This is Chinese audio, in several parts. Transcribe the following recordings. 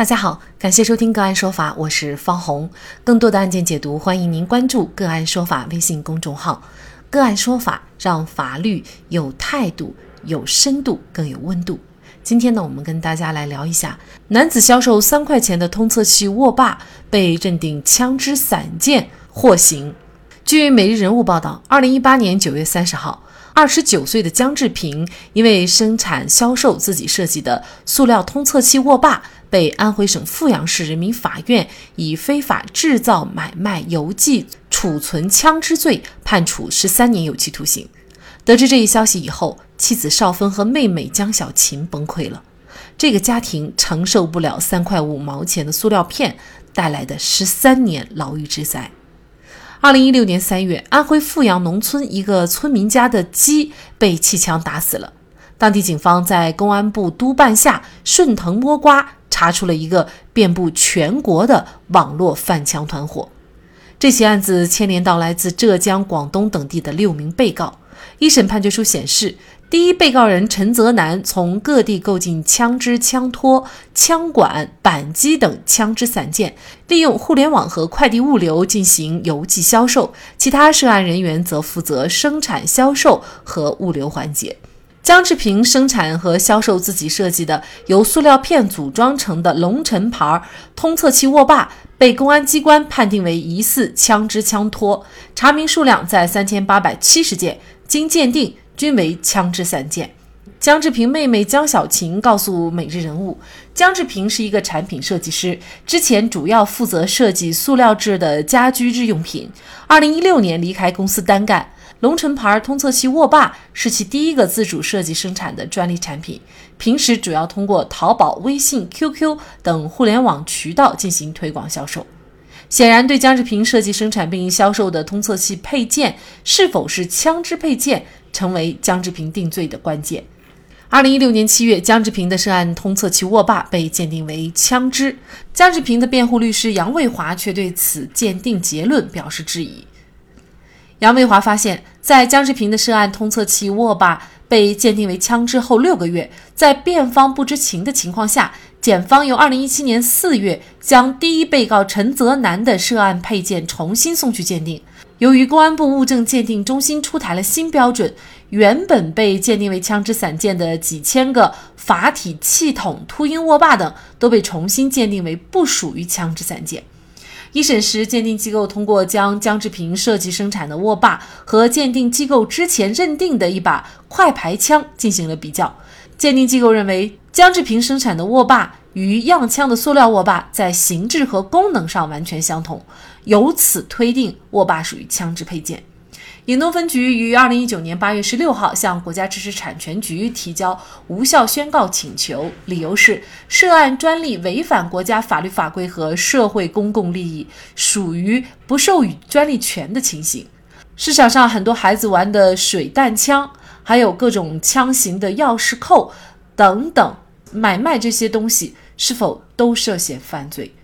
大家好，感谢收听个案说法，我是方红。更多的案件解读，欢迎您关注个案说法微信公众号。个案说法让法律有态度、有深度、更有温度。今天呢，我们跟大家来聊一下，男子销售三块钱的通测器握把被认定枪支散件获刑。据每日人物报道，二零一八年九月三十号。二十九岁的江志平因为生产销售自己设计的塑料通测器握把，被安徽省阜阳市人民法院以非法制造、买卖、邮寄、储存枪支罪判处十三年有期徒刑。得知这一消息以后，妻子邵芬和妹妹姜小琴崩溃了。这个家庭承受不了三块五毛钱的塑料片带来的十三年牢狱之灾。二零一六年三月，安徽阜阳农村一个村民家的鸡被气枪打死了。当地警方在公安部督办下，顺藤摸瓜，查出了一个遍布全国的网络贩枪团伙。这起案子牵连到来自浙江、广东等地的六名被告。一审判决书显示。第一被告人陈泽南从各地购进枪支、枪托、枪管、扳机等枪支散件，利用互联网和快递物流进行邮寄销售。其他涉案人员则负责生产、销售和物流环节。姜志平生产和销售自己设计的由塑料片组装成的龙辰牌通测器握把，被公安机关判定为疑似枪支、枪托，查明数量在三千八百七十件，经鉴定。均为枪支散件。姜志平妹妹姜小琴告诉每日人物，姜志平是一个产品设计师，之前主要负责设计塑料制的家居日用品。二零一六年离开公司单干。龙城牌通测器握把是其第一个自主设计生产的专利产品，平时主要通过淘宝、微信、QQ 等互联网渠道进行推广销售。显然，对姜志平设计、生产并销售的通测器配件是否是枪支配件。成为姜志平定罪的关键。二零一六年七月，姜志平的涉案通测器握把被鉴定为枪支。姜志平的辩护律师杨卫华却对此鉴定结论表示质疑。杨卫华发现，在姜志平的涉案通测器握把被鉴定为枪支后六个月，在辩方不知情的情况下，检方由二零一七年四月将第一被告陈泽南的涉案配件重新送去鉴定。由于公安部物证鉴定中心出台了新标准，原本被鉴定为枪支散件的几千个阀体、气筒、秃鹰握把等，都被重新鉴定为不属于枪支散件。一审时，鉴定机构通过将江志平设计生产的握把和鉴定机构之前认定的一把快排枪进行了比较。鉴定机构认为，江志平生产的握把。与样枪的塑料握把在形制和功能上完全相同，由此推定握把属于枪支配件。颍东分局于二零一九年八月十六号向国家知识产权局提交无效宣告请求，理由是涉案专利违反国家法律法规和社会公共利益，属于不授予专利权的情形。市场上很多孩子玩的水弹枪，还有各种枪型的钥匙扣等等。买卖这些东西是否都涉嫌犯罪？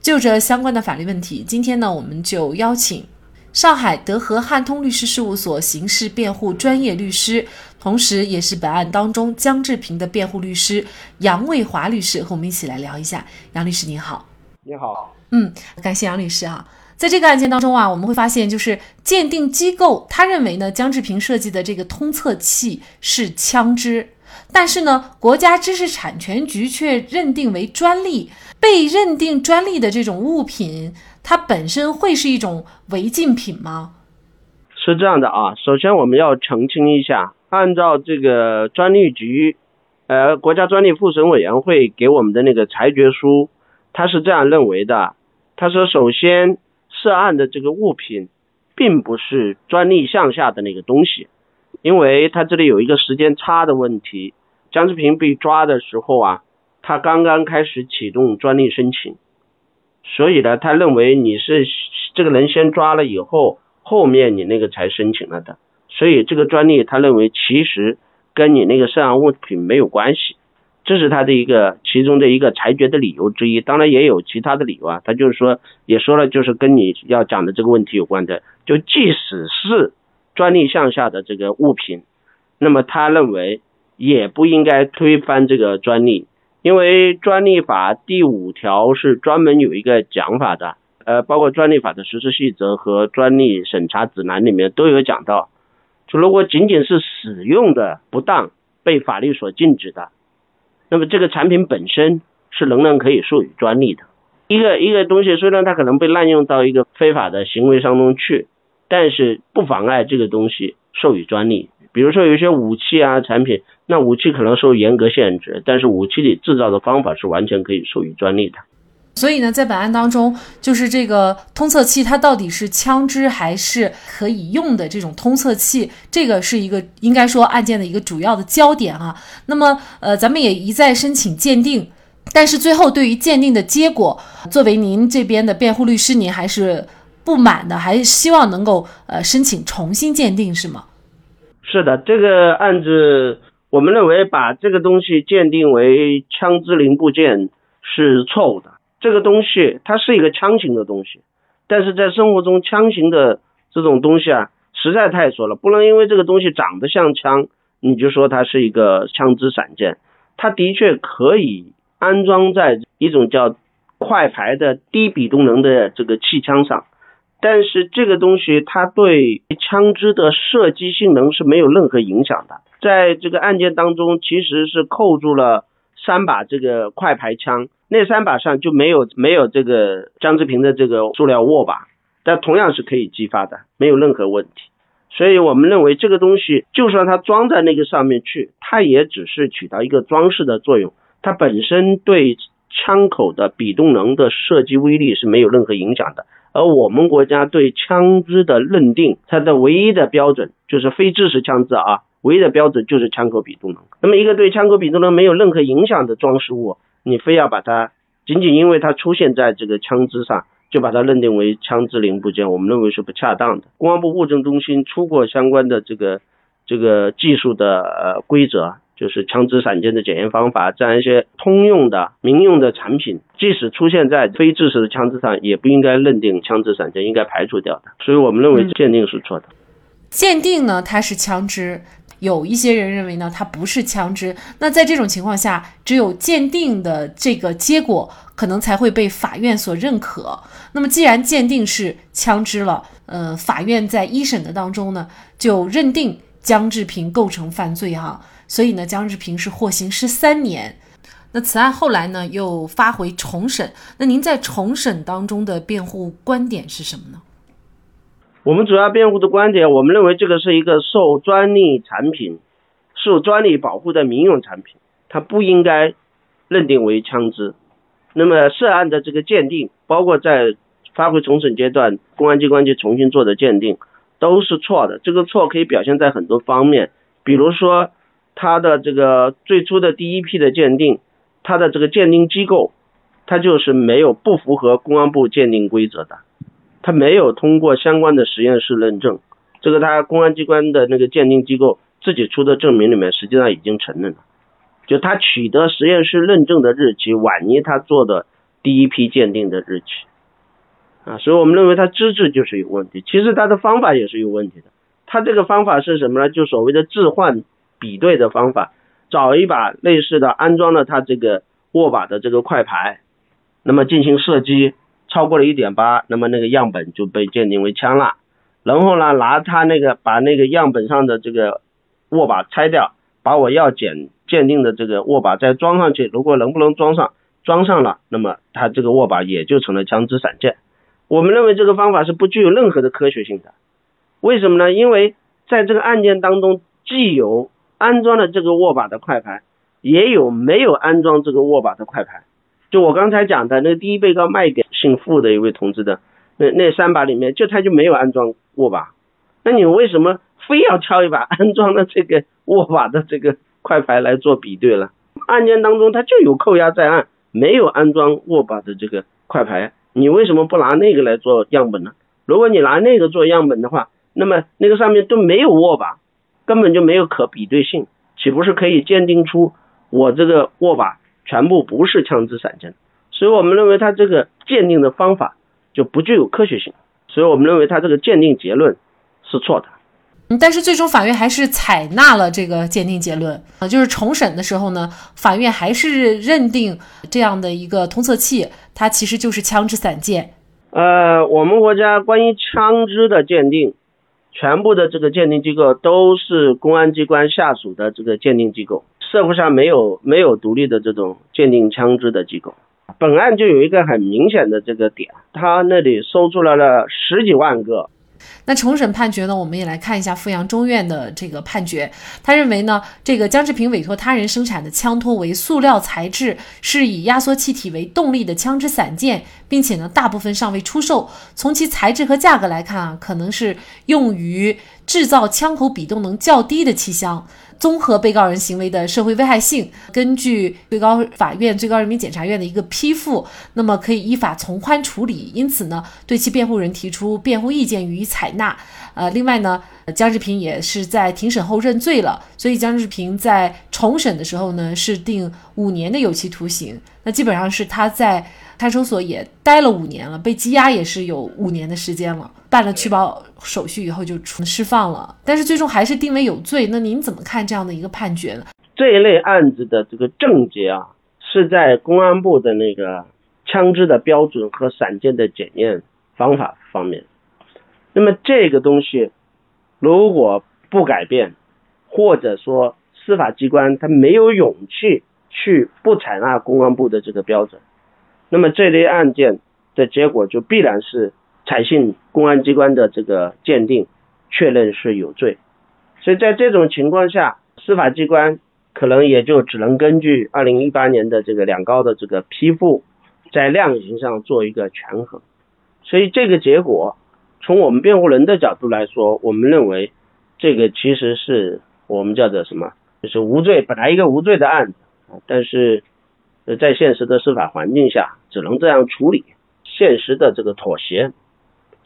就这相关的法律问题，今天呢，我们就邀请上海德和汉通律师事务所刑事辩护专业律师，同时也是本案当中江志平的辩护律师杨卫华律师，和我们一起来聊一下。杨律师您好，你好，嗯，感谢杨律师啊。在这个案件当中啊，我们会发现，就是鉴定机构他认为呢，江志平设计的这个通测器是枪支。但是呢，国家知识产权局却认定为专利。被认定专利的这种物品，它本身会是一种违禁品吗？是这样的啊，首先我们要澄清一下，按照这个专利局，呃，国家专利复审委员会给我们的那个裁决书，他是这样认为的。他说，首先涉案的这个物品，并不是专利项下的那个东西。因为他这里有一个时间差的问题，姜志平被抓的时候啊，他刚刚开始启动专利申请，所以呢，他认为你是这个人先抓了以后，后面你那个才申请了的，所以这个专利他认为其实跟你那个涉案物品没有关系，这是他的一个其中的一个裁决的理由之一，当然也有其他的理由啊，他就是说也说了，就是跟你要讲的这个问题有关的，就即使是。专利项下的这个物品，那么他认为也不应该推翻这个专利，因为专利法第五条是专门有一个讲法的，呃，包括专利法的实施细则和专利审查指南里面都有讲到，就如果仅仅是使用的不当被法律所禁止的，那么这个产品本身是仍然可以授予专利的。一个一个东西虽然它可能被滥用到一个非法的行为当中去，但是不妨碍这个东西授予专利。比如说有一些武器啊产品，那武器可能受严格限制，但是武器里制造的方法是完全可以授予专利的。所以呢，在本案当中，就是这个通测器它到底是枪支还是可以用的这种通测器，这个是一个应该说案件的一个主要的焦点啊。那么呃，咱们也一再申请鉴定，但是最后对于鉴定的结果，作为您这边的辩护律师，您还是不满的，还希望能够呃申请重新鉴定，是吗？是的，这个案子，我们认为把这个东西鉴定为枪支零部件是错误的。这个东西它是一个枪型的东西，但是在生活中枪型的这种东西啊，实在太少了，不能因为这个东西长得像枪，你就说它是一个枪支散件。它的确可以安装在一种叫快排的低比动能的这个气枪上。但是这个东西它对枪支的射击性能是没有任何影响的。在这个案件当中，其实是扣住了三把这个快排枪，那三把上就没有没有这个张志平的这个塑料握把，但同样是可以激发的，没有任何问题。所以我们认为这个东西就算它装在那个上面去，它也只是起到一个装饰的作用，它本身对枪口的比动能的射击威力是没有任何影响的。而我们国家对枪支的认定，它的唯一的标准就是非制式枪支啊，唯一的标准就是枪口比动能。那么一个对枪口比动能没有任何影响的装饰物，你非要把它仅仅因为它出现在这个枪支上，就把它认定为枪支零部件，我们认为是不恰当的。公安部物证中心出过相关的这个这个技术的呃规则。就是枪支散件的检验方法，这样一些通用的民用的产品，即使出现在非制式的枪支上，也不应该认定枪支散件，应该排除掉的。所以我们认为鉴定是错的。鉴定呢，它是枪支，有一些人认为呢，它不是枪支。那在这种情况下，只有鉴定的这个结果，可能才会被法院所认可。那么既然鉴定是枪支了，呃，法院在一审的当中呢，就认定江志平构成犯罪哈。所以呢，江志平是获刑十三年。那此案后来呢，又发回重审。那您在重审当中的辩护观点是什么呢？我们主要辩护的观点，我们认为这个是一个受专利产品、受专利保护的民用产品，它不应该认定为枪支。那么涉案的这个鉴定，包括在发回重审阶段，公安机关就重新做的鉴定，都是错的。这个错可以表现在很多方面，比如说。他的这个最初的第一批的鉴定，他的这个鉴定机构，他就是没有不符合公安部鉴定规则的，他没有通过相关的实验室认证，这个他公安机关的那个鉴定机构自己出的证明里面实际上已经承认了，就他取得实验室认证的日期晚于他做的第一批鉴定的日期，啊，所以我们认为他资质就是有问题，其实他的方法也是有问题的，他这个方法是什么呢？就所谓的置换。比对的方法，找一把类似的安装了它这个握把的这个快排，那么进行射击，超过了一点八，那么那个样本就被鉴定为枪了。然后呢，拿它那个把那个样本上的这个握把拆掉，把我要检鉴定的这个握把再装上去，如果能不能装上，装上了，那么它这个握把也就成了枪支散件。我们认为这个方法是不具有任何的科学性的。为什么呢？因为在这个案件当中，既有安装了这个握把的快排，也有没有安装这个握把的快排。就我刚才讲的那个第一被告卖给姓付的一位同志的那那三把里面，就他就没有安装握把。那你为什么非要挑一把安装了这个握把的这个快排来做比对了？案件当中他就有扣押在案，没有安装握把的这个快排，你为什么不拿那个来做样本呢？如果你拿那个做样本的话，那么那个上面都没有握把。根本就没有可比对性，岂不是可以鉴定出我这个握把全部不是枪支散件？所以我们认为他这个鉴定的方法就不具有科学性，所以我们认为他这个鉴定结论是错的。但是最终法院还是采纳了这个鉴定结论啊，就是重审的时候呢，法院还是认定这样的一个通测器，它其实就是枪支散件。呃，我们国家关于枪支的鉴定，全部的这个鉴定机构都是公安机关下属的这个鉴定机构，社会上没有没有独立的这种鉴定枪支的机构。本案就有一个很明显的这个点，他那里搜出来了十几万个。那重审判决呢？我们也来看一下阜阳中院的这个判决。他认为呢，这个姜志平委托他人生产的枪托为塑料材质，是以压缩气体为动力的枪支散件，并且呢，大部分尚未出售。从其材质和价格来看啊，可能是用于制造枪口比动能较低的气箱。综合被告人行为的社会危害性，根据最高法院、最高人民检察院的一个批复，那么可以依法从宽处理。因此呢，对其辩护人提出辩护意见予以采纳。呃，另外呢，姜志平也是在庭审后认罪了，所以姜志平在重审的时候呢，是定五年的有期徒刑。那基本上是他在。看守所也待了五年了，被羁押也是有五年的时间了。办了取保手续以后就出释放了，但是最终还是定为有罪。那您怎么看这样的一个判决呢？这一类案子的这个症结啊，是在公安部的那个枪支的标准和散件的检验方法方面。那么这个东西如果不改变，或者说司法机关他没有勇气去不采纳公安部的这个标准。那么这类案件的结果就必然是采信公安机关的这个鉴定，确认是有罪。所以在这种情况下，司法机关可能也就只能根据二零一八年的这个两高的这个批复，在量刑上做一个权衡。所以这个结果，从我们辩护人的角度来说，我们认为这个其实是我们叫做什么，就是无罪，本来一个无罪的案子，但是。在现实的司法环境下，只能这样处理，现实的这个妥协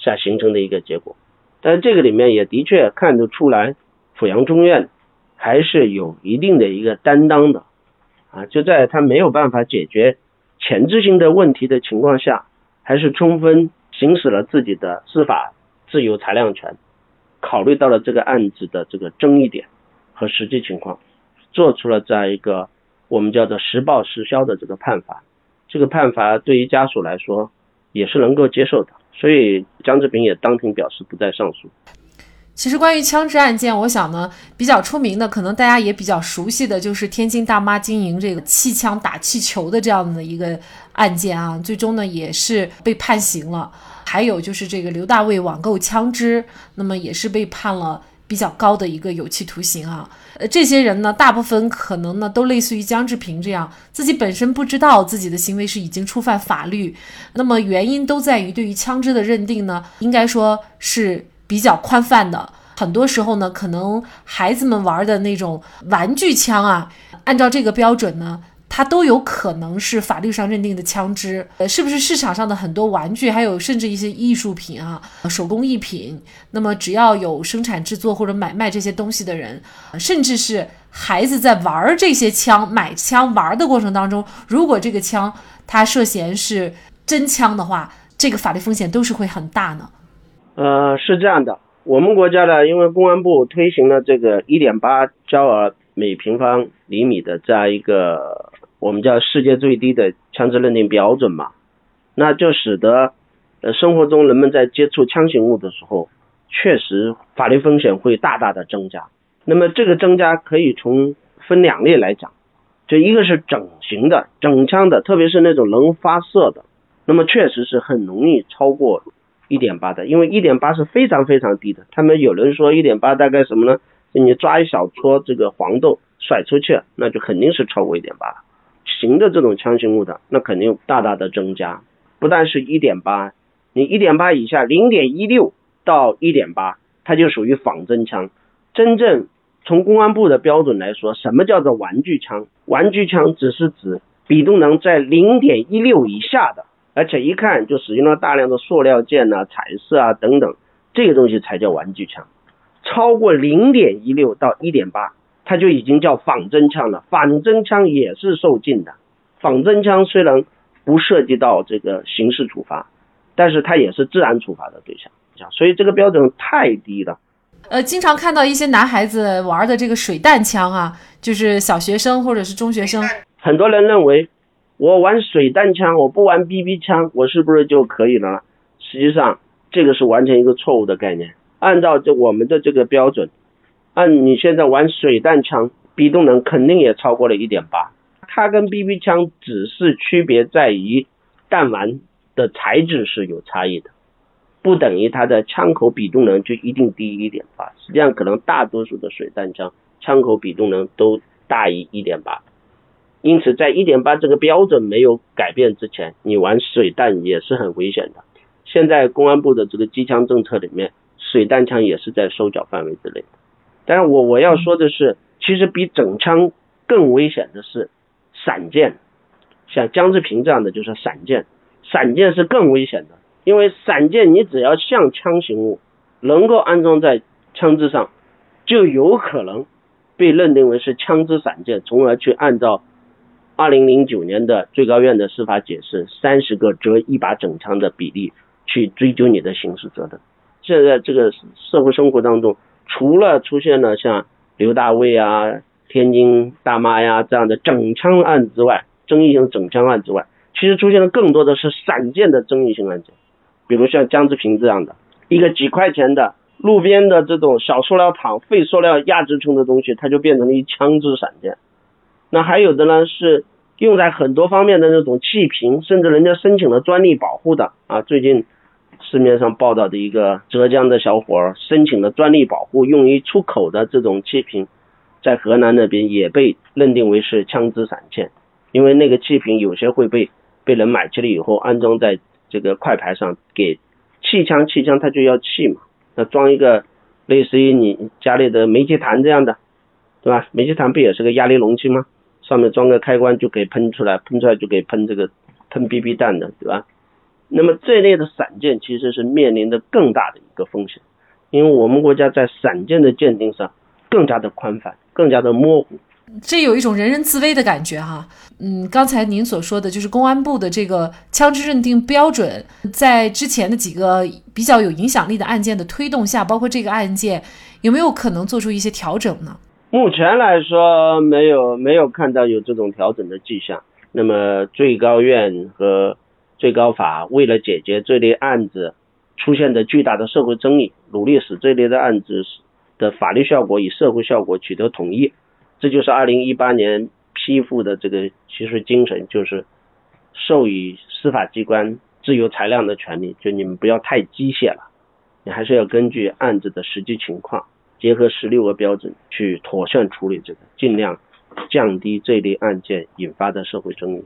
下形成的一个结果。但这个里面也的确看得出来，阜阳中院还是有一定的一个担当的啊，就在他没有办法解决前置性的问题的情况下，还是充分行使了自己的司法自由裁量权，考虑到了这个案子的这个争议点和实际情况，做出了这样一个。我们叫做实报实销的这个判罚，这个判罚对于家属来说也是能够接受的，所以姜志平也当庭表示不再上诉。其实关于枪支案件，我想呢比较出名的，可能大家也比较熟悉的就是天津大妈经营这个气枪打气球的这样的一个案件啊，最终呢也是被判刑了。还有就是这个刘大卫网购枪支，那么也是被判了。比较高的一个有期徒刑啊，呃，这些人呢，大部分可能呢都类似于姜志平这样，自己本身不知道自己的行为是已经触犯法律，那么原因都在于对于枪支的认定呢，应该说是比较宽泛的，很多时候呢，可能孩子们玩的那种玩具枪啊，按照这个标准呢。它都有可能是法律上认定的枪支，呃，是不是市场上的很多玩具，还有甚至一些艺术品啊、手工艺品？那么只要有生产制作或者买卖这些东西的人，甚至是孩子在玩这些枪、买枪玩的过程当中，如果这个枪它涉嫌是真枪的话，这个法律风险都是会很大呢。呃，是这样的，我们国家呢，因为公安部推行了这个一点八焦耳每平方厘米的这样一个。我们叫世界最低的枪支认定标准嘛，那就使得呃生活中人们在接触枪形物的时候，确实法律风险会大大的增加。那么这个增加可以从分两类来讲，就一个是整形的整枪的，特别是那种能发射的，那么确实是很容易超过一点八的，因为一点八是非常非常低的。他们有人说一点八大概什么呢？你抓一小撮这个黄豆甩出去，那就肯定是超过一点八。型的这种枪形物的，那肯定大大的增加。不但是一点八，你一点八以下，零点一六到一点八，它就属于仿真枪。真正从公安部的标准来说，什么叫做玩具枪？玩具枪只是指比动能在零点一六以下的，而且一看就使用了大量的塑料件呐、彩色啊等等，这个东西才叫玩具枪。超过零点一六到一点八。它就已经叫仿真枪了，仿真枪也是受禁的。仿真枪虽然不涉及到这个刑事处罚，但是它也是治安处罚的对象。所以这个标准太低了。呃，经常看到一些男孩子玩的这个水弹枪啊，就是小学生或者是中学生，很多人认为我玩水弹枪，我不玩 BB 枪，我是不是就可以了？实际上，这个是完全一个错误的概念。按照这我们的这个标准，按你现在玩水弹枪，比动能肯定也超过了一点八。它跟 BB 枪只是区别在于弹丸的材质是有差异的。不等于它的枪口比动能就一定低于一点八，实际上可能大多数的水弹枪枪口比动能都大于一点八，因此在一点八这个标准没有改变之前，你玩水弹也是很危险的。现在公安部的这个机枪政策里面，水弹枪也是在收缴范围之内的。但是我我要说的是，其实比整枪更危险的是散箭，像江志平这样的就是散箭，散箭是更危险的。因为散箭，你只要像枪形物，能够安装在枪支上，就有可能被认定为是枪支散箭，从而去按照二零零九年的最高院的司法解释，三十个折一把整枪的比例去追究你的刑事责任。现在这个社会生活当中，除了出现了像刘大卫啊、天津大妈呀这样的整枪案之外，争议性整枪案之外，其实出现了更多的是散件的争议性案件。比如像江志平这样的一个几块钱的路边的这种小塑料厂、废塑料压制成的东西，它就变成了一枪支散件。那还有的呢是用在很多方面的那种气瓶，甚至人家申请了专利保护的啊。最近市面上报道的一个浙江的小伙儿申请了专利保护，用于出口的这种气瓶，在河南那边也被认定为是枪支散件，因为那个气瓶有些会被被人买去了以后安装在。这个快排上给气枪，气枪它就要气嘛，那装一个类似于你家里的煤气坛这样的，对吧？煤气坛不也是个压力容器吗？上面装个开关就可以喷出来，喷出来就可以喷这个喷 BB 弹的，对吧？那么这类的散件其实是面临着更大的一个风险，因为我们国家在散件的鉴定上更加的宽泛，更加的模糊。这有一种人人自危的感觉哈，嗯，刚才您所说的就是公安部的这个枪支认定标准，在之前的几个比较有影响力的案件的推动下，包括这个案件，有没有可能做出一些调整呢？目前来说，没有没有看到有这种调整的迹象。那么最高院和最高法为了解决这类案子出现的巨大的社会争议，努力使这类的案子的法律效果与社会效果取得统一。这就是二零一八年批复的这个其实精神，就是授予司法机关自由裁量的权利，就你们不要太机械了，你还是要根据案子的实际情况，结合十六个标准去妥善处理这个，尽量降低这类案件引发的社会争议。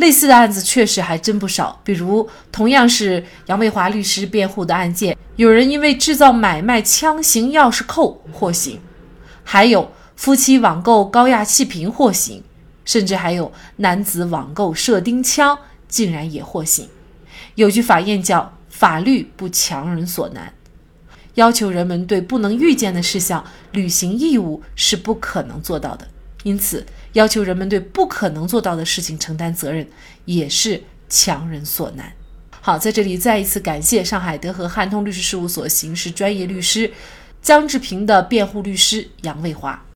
类似的案子确实还真不少，比如同样是杨卫华律师辩护的案件，有人因为制造买卖枪型钥匙扣获刑，还有。夫妻网购高压气瓶获刑，甚至还有男子网购射钉枪，竟然也获刑。有句法谚叫“法律不强人所难”，要求人们对不能预见的事项履行义务是不可能做到的。因此，要求人们对不可能做到的事情承担责任，也是强人所难。好，在这里再一次感谢上海德和汉通律师事务所刑事专业律师江志平的辩护律师杨卫华。